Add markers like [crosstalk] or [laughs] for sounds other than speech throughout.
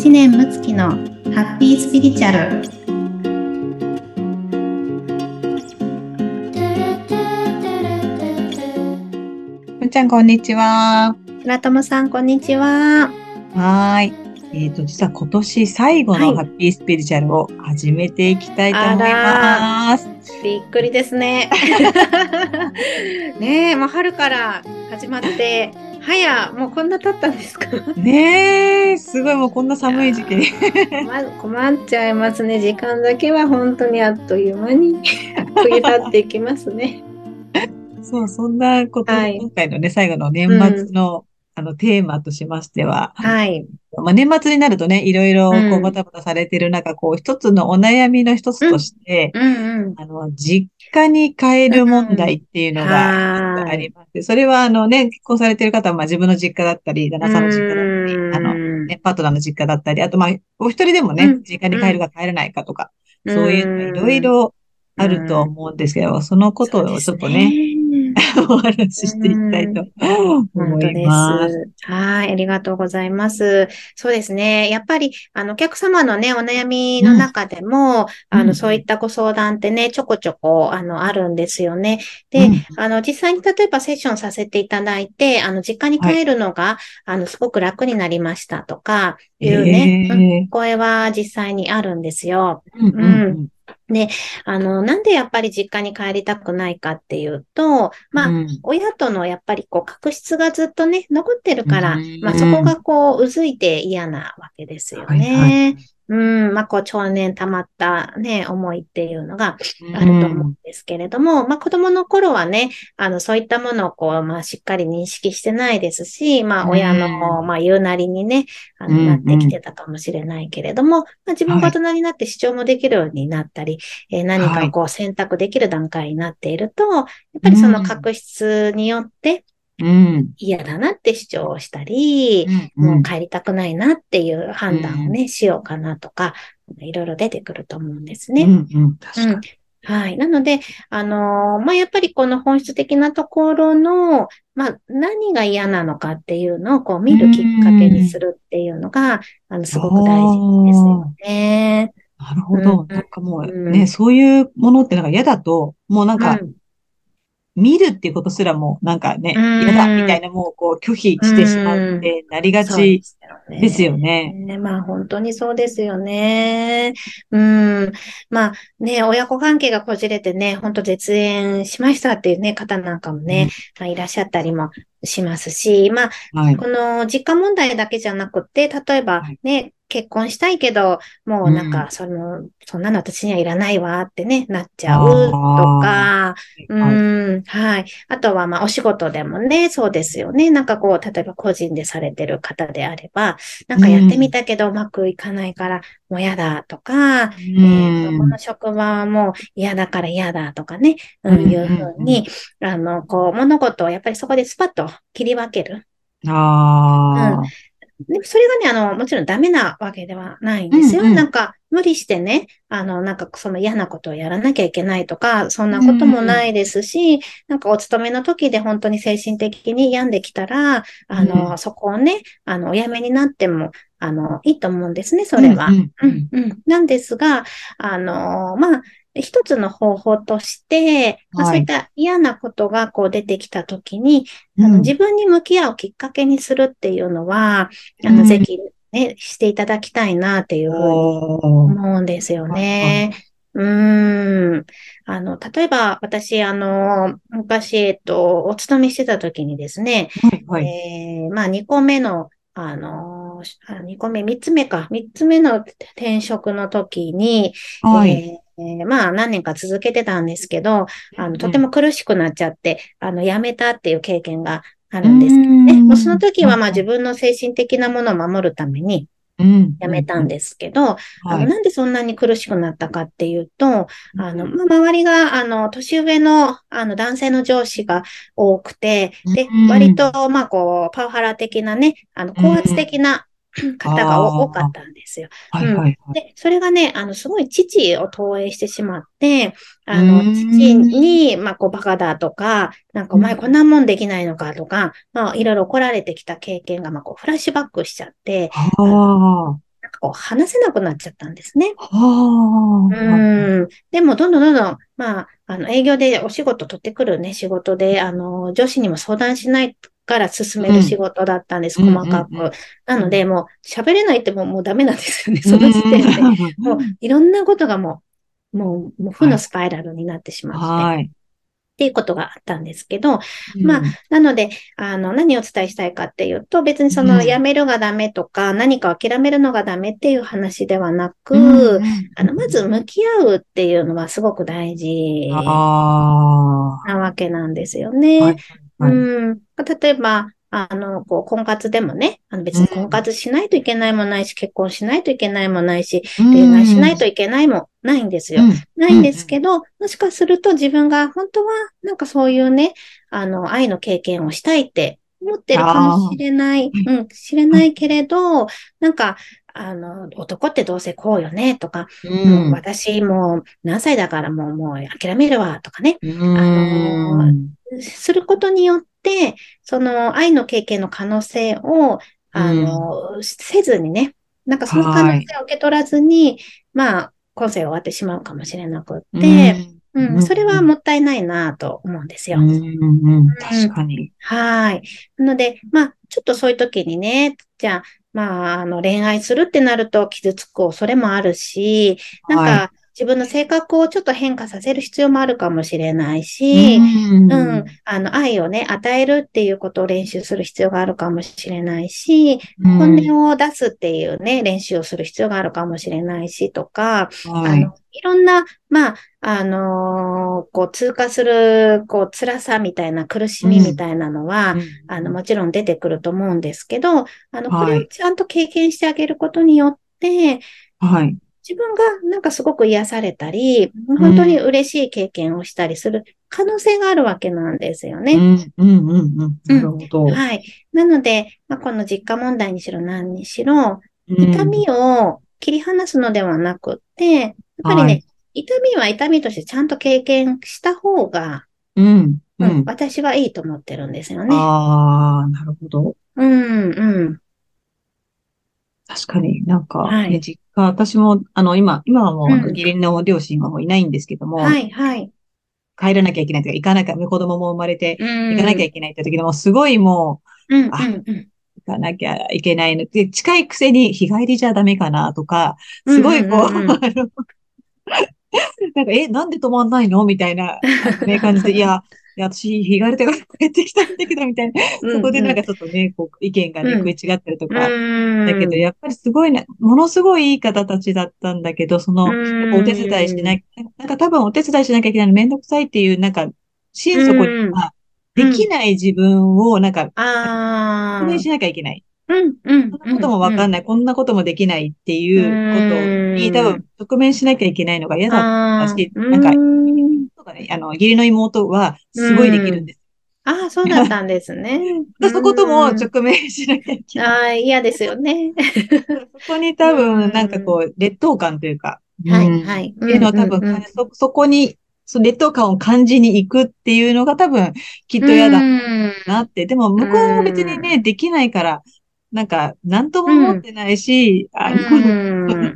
知念睦月のハッピースピリチュアルふんちゃん、こんにちは。村友さんこんにちははーい。えっ、と、実は今年最後のハッピースピリチュアルを始めていきたいと思います。びっくりですね [laughs] ねえもう春から始まって早もうこんな経ったんですか？ねえ、すごいもうこんな寒い時期に。[laughs] ま困っちゃいますね時間だけは本当にあっという間に。過ぎ去っていきますね。[laughs] そう、そんなこと、はい。今回のね、最後の年末の、あの、テーマとしましては、はい。まあ、年末になるとね、いろいろこうん。うバタバタされてる中、こう一つのお悩みの一つとして、うん。うんあの、実家に帰る問題っていうのがはいありまして、それはあのね、結婚されてる方はまあ自分の実家だったり、旦那さんの実家だったり、うん。あの、ね、パートナーの実家だったり、あとまあ、お一人でもね、うん。実家に帰るか帰れないかとか、うん。そういうのいろいろあると思うんですけど、そのことをちょっとね、お話ししていきたいと思います。す。はい、ありがとうございます。そうですね。やっぱり、あの、お客様のね、お悩みの中でも、あうんの、そういったご相談ってね、ちょこちょこ、あの、あるんですよね。で、うんあの、実際に例えばセッションさせていただいて、あの、実家に帰るのが、あの、すごく楽になりましたとか、いうね、へーうん声は実際にあるんですよ。うんうんあの、なんでやっぱり実家に帰りたくないかっていうと、まあ、うん親とのやっぱりこう確執がずっとね、残ってるから、うん。まあそこがこう、うずいて嫌なわけですよはいね。はいうん、まあこう、長年溜まったね、思いっていうのがあると思うんですけれども、まあ子供の頃はね、あの、そういったものをこう、まあしっかり認識してないですし、まあ親の、うんまあ言うなりにね、あの、うんなってきてたかもしれないけれども、まあ自分が大人になって主張もできるようになったり、えー何かこう選択できる段階になっていると、やっぱりその確執によってうん。嫌だなって主張をしたり、うんもう帰りたくないなっていう判断をね、しようかなとか、いろいろ出てくると思うんですね。うんうん。確かに。はい。なので、あのーまあ、やっぱりこの本質的なところの、まあ、何が嫌なのかっていうのをこう見るきっかけにするっていうのが、あの、すごく大事ですよね。なるほど。うんなんかもううんね、そういうものってなんか嫌だと、もうなんかうん見るっていうことすらもなんかね、うん嫌だみたいなもうこう拒否してしまうってなりがちですよね。ねまあ本当にそうですよね。うん。まあね、親子関係がこじれてね、本当絶縁しましたっていうね、方なんかもね、まあいらっしゃったりもしますし、まあはい。この実家問題だけじゃなくて、例えばはいね、結婚したいけど、もうなんか、その、そんなの私にはいらないわってね、なっちゃうとか、うはいん、はい。あとは、まあ、お仕事でもね、そうですよね。なんかこう、例えば個人でされてる方であれば、なんかやってみたけどうまくいかないから、もう嫌だとか、うえーとこんの職場はもう嫌だから嫌だとかね、う、うんんいうふうに、あの、こう、物事をやっぱりそこでスパッと切り分ける。ああ。でそれがね、あの、もちろんダメなわけではないんですよ。うんうんなんか、無理してね、あの、なんかその嫌なことをやらなきゃいけないとか、そんなこともないですし、なんかお勤めの時で本当に精神的に病んできたら、あの、うそこをね、あの、お辞めになっても、あの、いいと思うんですね、それは。うんううんん、うん。なんですが、あの、まあ、一つの方法として、そういった嫌なことがこう出てきたときに、うんあの自分に向き合うきっかけにするっていうのは、あの、うんぜひね、していただきたいなっていうふうに思うんですよね。うーん。あの、例えば私、あの、昔、えっと、お勤めしてた時にですね、はいはい。えーまあ、2個目の、あの、あ2個目、3つ目か、3つ目の転職の時に、はい。えーえーまあ何年か続けてたんですけど、あの、うんとても苦しくなっちゃって、あの、辞めたっていう経験があるんですけどうね。んもうその時はまあうん自分の精神的なものを守るためにうん辞めたんですけど、あの、はい。なんでそんなに苦しくなったかっていうと、あの、まあ、周りが、あの、年上の、あの、男性の上司が多くて、でうん、割と、まあ、こう、パワハラ的なね、あの、高圧的な [clears throat] 方が多かったんですよ。はいはいはい。で、それがね、あの、すごい父を投影してしまって、あの、父に、まあ、こう、バカだとか、なんか、お前こんなもんできないのかとか、まあ、いろいろ怒られてきた経験が、まあ、こう、フラッシュバックしちゃって。ななんかこう話せなくなっちゃったんですね。はあ。うん。でも、どんどんどんどん、まあ、あの、営業でお仕事取ってくるね、仕事で、あの、上司にも相談しないから進める仕事だったんです、うん細かうんうんうんく。なので、もう、喋れないってもうもうダメなんですよね、その時点で。[laughs] もう、いろんなことがもう、もう、もう負のスパイラルになってしまって、はい。っていうことがあったんですけど、うんまあ、なので、あの、何をお伝えしたいかっていうと、別にそうの、ん辞めるがダメとか、何かを諦めるのがダメっていう話ではなく、うんあの、まず向き合うっていうのはすごく大事あなわけなんですよあ。ね。はい。はい。うん。例えば、あの、こう、婚活でもね、あの別に婚活しないといけないもないし、結婚しないといけないもないし、恋愛しないといけないもないんですよ。うん。ないんですけど、もしかすると自分が本当はなんかそういうね、あの、愛の経験をしたいって思ってるかもしれない、あうん、知れないけれど、なんか、あの、男ってどうせこうよね、とか、うもう私もう何歳だからもう、もう諦めるわ、とかね、うん。あのすることによって、その愛の経験の可能性を、あの、せずにね、なんかその可能性を受け取らずに、まあ、今世が終わってしまうかもしれなくって、うんうん、それはもったいないなと思うんですよ。うんうん確かに。はい。なので、まあ、ちょっとそういう時にね、じゃあ、まあ、あの、恋愛するってなると傷つく恐れもあるし、なんはか、自分の性格をちょっと変化させる必要もあるかもしれないし、うん。うん、あの、愛をね、与えるっていうことを練習する必要があるかもしれないし、本音を出すっていうね、練習をする必要があるかもしれないし、とか、はい。あの、いろんな、まあ、あのーこう、通過する、こう、辛さみたいな苦しみみたいなのは、あの、もちろん出てくると思うんですけど、あの、これをちゃんと経験してあげることによって、はい。自分がなんかすごく癒されたり、本当に嬉しい経験をしたりする可能性があるわけなんですよね。うん、うん、うん、うん。なるほど。はい。なので、まあ、この実家問題にしろ何にしろ、痛みを切り離すのではなくって、やっぱりね、はい痛みは痛みとしてちゃんと経験した方が、うん、ううんん。私はいいと思ってるんですよね。ああ、なるほど。うん、うん。確かになんか、はいね、実家、私も、あの、今、今はもう、うん義理の両親はもういないんですけども、はい、はい。帰らなきゃいけないとか、行かなきゃ、子供も生まれて、うん。行かなきゃいけないって時でも、すごいもうん、うん、あうん。う、行かなきゃいけないの。で、近いくせに日帰りじゃダメかなとか、すごいこう、うんうんうんうんあの [laughs] なんか、え、なんで止まんないの？みたいな、ね、感じで、いや、いや私、日帰りで [laughs] 帰ってきたんだけど、みたいな。そこでなんかちょっとね、こう、意見がね、うん食い違ったりとか、うん、だけど、やっぱりすごいね、ものすごいいい方たちだったんだけど、その、お手伝いしなきゃ、なんか多分お手伝いしなきゃいけないのめんどくさいっていう、なんか、心底にうんは、できない自分を、なんか、ああ。確認しなきゃいけない。うん、うん。こんなこともわかんない、こんなこともできないっていうことに多分直面しなきゃいけないのが嫌だったし、なんか、とかね、あの、義理の妹はすごいできるんです。ああ、そうだったんですね。[laughs] そことも直面しなきゃいけない。ああ、嫌ですよね。[laughs] そこに多分、なんかこう、劣等感というか、はい、はい。っていうのは多分、そ、そこに、その劣等感を感じに行くっていうのが多分、きっと嫌だなって。でも、向こうは別にね、できないから、なんか、なんとも思ってないし、あの、[laughs]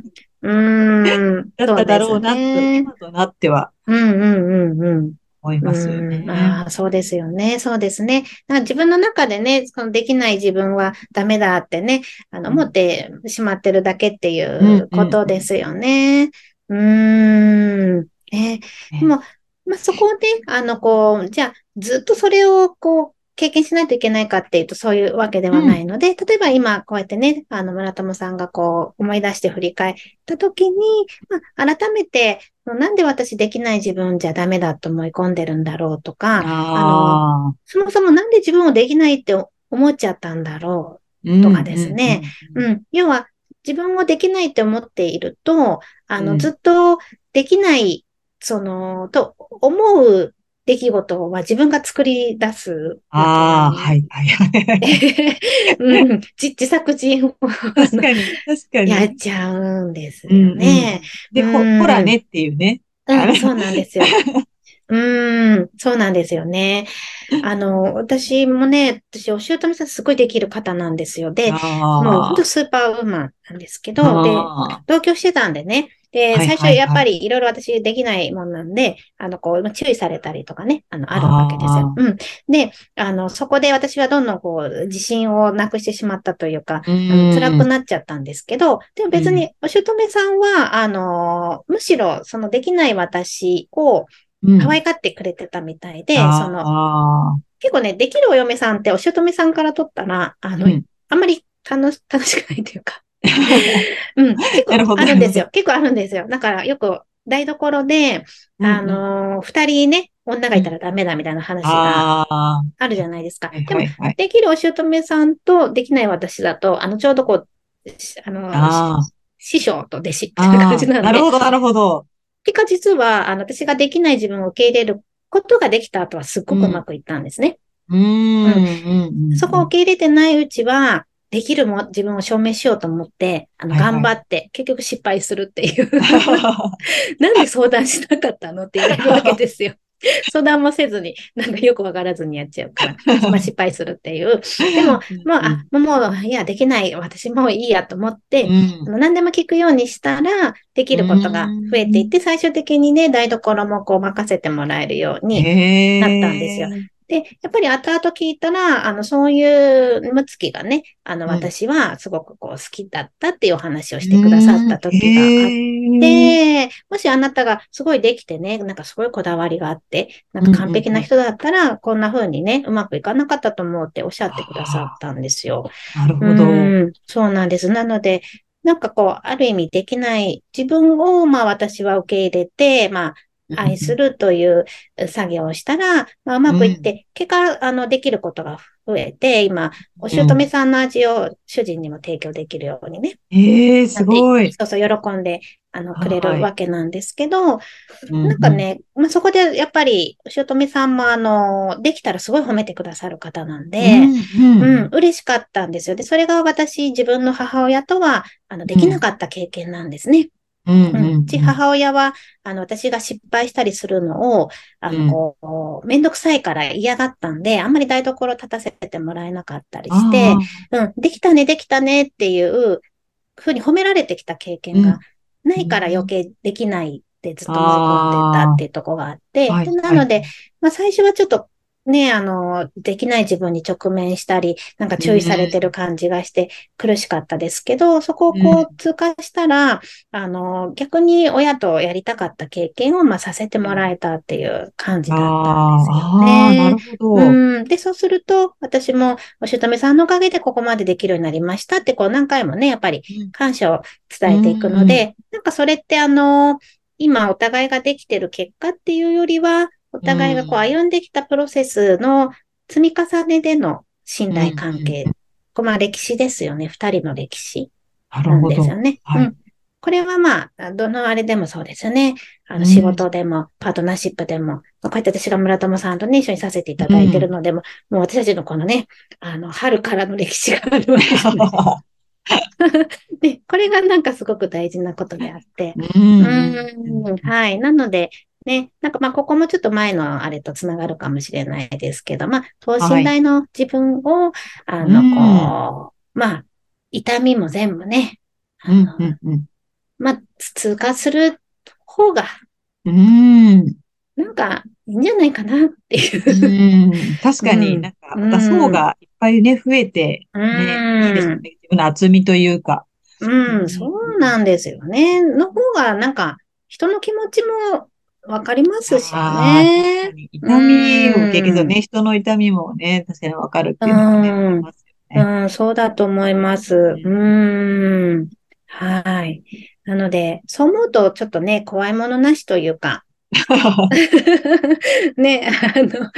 うん。だっただろうなと、今となっては。うんうんうんうん。思いますよね。ああ、そうですよね。そうですね。自分の中でね、そのできない自分はダメだってね、あの、思ってしまってるだけっていうことですよね。うん。うんえー、でも、まあ、そこで、あの、こう、じゃあ、ずっとそれを、こう、経験しないといけないかっていうとそういうわけではないので、うん、例えば今こうやってね、あの村友さんがこう思い出して振り返った時に、まあ、改めて、なんで私できない自分じゃダメだと思い込んでるんだろうとか、あの、そもそもなんで自分をできないって思っちゃったんだろうとかですね。うん。要は自分をできないって思っていると、あの、うん、ずっとできない、その、と思う出来事は自分が作り出す。ああ、はい、はい、はい。うん、自作自演を。確かに、確かに。やっちゃうんですよね。うんうん、で、ほ、ほらねっていうね。うん、そうなんですよ。[laughs] うん、そうなんですよね。あの、私もね、私、お姑さんすごいできる方なんですよ。で、もう本当スーパーウーマンなんですけど、で、同居してたんでね、で、最初やっぱりいろいろ私できないもんなんで、あの、こう、注意されたりとかね、あの、あるわけですよ。うん。で、あの、そこで私はどんどんこう、自信をなくしてしまったというか、あの辛くなっちゃったんですけど、でも別に、お姑さんは、あの、むしろ、そのできない私を、可愛がってくれてたみたいで、うん、その、結構ね、できるお嫁さんってお姑さんから取ったら、あの、うん、あんまり楽し、楽しくないというか、うん、結構あるんですよ。結構あるんですよ。だからよく台所で、あの二、うん、人ね、女がいたらダメだみたいな話があるじゃないですか。でも、できるお姑さんとできない私だと、あの、ちょうどこう、あの、師匠と弟子っていう感じなんで。なるほど、なるほど。結果実は、あの、私ができない自分を受け入れることができた後はすっごくうまくいったんですね。うん。そこを受け入れてないうちは、できるも自分を証明しようと思って、あの、頑張って、結局失敗するっていう。[laughs] なんで相談しなかったのって言われるわけですよ。相談もせずに、なんかよくわからずにやっちゃうから、[laughs] まあ失敗するっていう。でも、まあ、あもう、いや、できない、私もういいやと思って、うん、何でも聞くようにしたら、できることが増えていって、最終的にね、台所もこう任せてもらえるようになったんですよ。で、やっぱり後々聞いたら、あの、そういうムツキがね、あの、私はすごくこう好きだったっていうお話をしてくださった時があって、もしあなたがすごいできてね、なんかすごいこだわりがあって、なんか完璧な人だったら、こんな風にね、うまくいかなかったと思うっておっしゃってくださったんですよ。なるほど。うそうなんです。なので、なんかこう、ある意味できない自分を、まあ私は受け入れて、まあ愛するという作業をしたら、まあ、うまくいって、結果、あの、できることが増えて、今、お姑さんの味を主人にも提供できるようにね。ええー、すごい。そうそう、喜んで、あの、くれるわけなんですけど、はい、なんかね、まあ、そこでやっぱり、お姑さんも、あの、できたらすごい褒めてくださる方なんで、うん、うん、嬉しかったんですよ。で、それが私、自分の母親とは、あの、できなかった経験なんですね。うち母親は、あの、私が失敗したりするのを、あの、こう、めんどくさいから嫌がったんで、あんまり台所立たせてもらえなかったりして、うん、できたね、できたねっていうふうに褒められてきた経験がないから余計できないってずっと思い込んでたっていうとこがあって、なので、まあ最初はちょっとね、あの、できない自分に直面したり、なんか注意されてる感じがして苦しかったですけど、そこをこう通過したら、あの、逆に親とやりたかった経験をまあさせてもらえたっていう感じだったんですよね。なるほど。うん。で、そうすると、私もお姑さんのおかげでここまでできるようになりましたって、こう何回もね、やっぱり感謝を伝えていくので、なんかそれってあの、今お互いができてる結果っていうよりは、お互いがこう歩んできたプロセスの積み重ねでの信頼関係。こまあ歴史ですよね。二人の歴史なんですよね。はい、うん。これはまあ、どのあれでもそうですよね。あの、仕事でも、パートナーシップでも、こうやって私が村友さんとね、一緒にさせていただいてるのでも、もう私たちのこのね、あの、春からの歴史があるわけですね。[laughs] で、これがなんかすごく大事なことであって。うん。はい。なので、ね、なんかまあ、ここもちょっと前のあれとつながるかもしれないですけど、まあ、等身大の自分を、はい、あの、こう、まあ、痛みも全部ね、あの、うんうんうん、まあ、通過する方が、うん、なんか、いいんじゃないかなっていう。うん、確かになんか、また層がいっぱいね、増えて、ね、いいですね。自分の厚みというか。うん、そうなんですよね。の方が、なんか、人の気持ちもわかりますしね。痛みを経験するね、人の痛みもね、確かにわかるっていうのはね、ありますよね。うん、そうだと思います。うん。はい。なので、そう思うとちょっとね、怖いものなしというか、[laughs] ね、あの、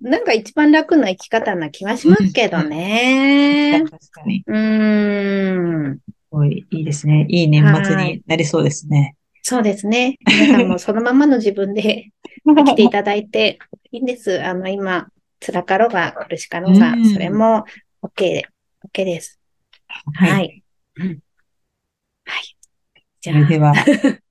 なんか一番楽な生き方な気はしますけどね。確かに。うん。すごいいいですね。いい年末になりそうですね。そうですね。皆さんもそのままの自分で生きていただいていいんです。あの、今、辛かろうが苦しかろうが、それも OK、OK です。はい。はい。はい。じゃあ。では。[laughs]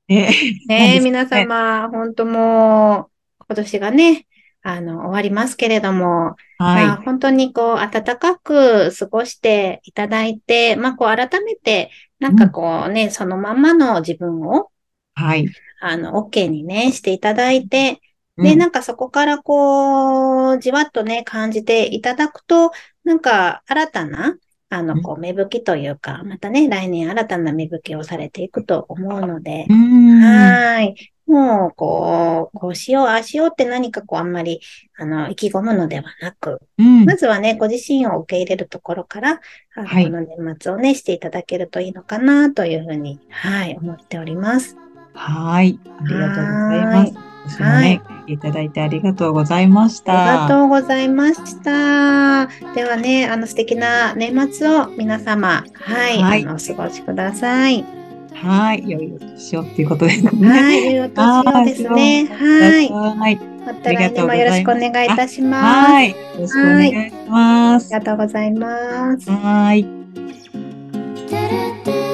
ねえ、皆様、本当も今年がね、あの、終わりますけれども、はい。まあ、本当にこう、暖かく過ごしていただいて、まあ、こう、改めて、なんかこうね、そのまんまの自分を、はい。あの、OK にね、していただいて、で、うんなんかそこからこう、じわっとね、感じていただくと、なんか新たな、あの、うんこう、芽吹きというか、またね、来年新たな芽吹きをされていくと思うのでう、ん。はーい。もう、こう、こうしよう、ああしようって何かこう、あんまり、あの、意気込むのではなく、うん。まずはね、ご自身を受け入れるところから、あのはいこの年末をね、していただけるといいのかな、というふうに、はい、思っております。はい。ありがとうございます。私もはいいただいてありがとうございましありがた。とうございました。ではね、あの素敵な年末を皆様、はい、はいあの、お過ごしください。はい。良いお年をっていうことですね。はい、良いお年をですね。はい。はい。また来年もよろしくお願いいたします。あはい。よろしくお願いしますり。がとうございます。はい。「てれて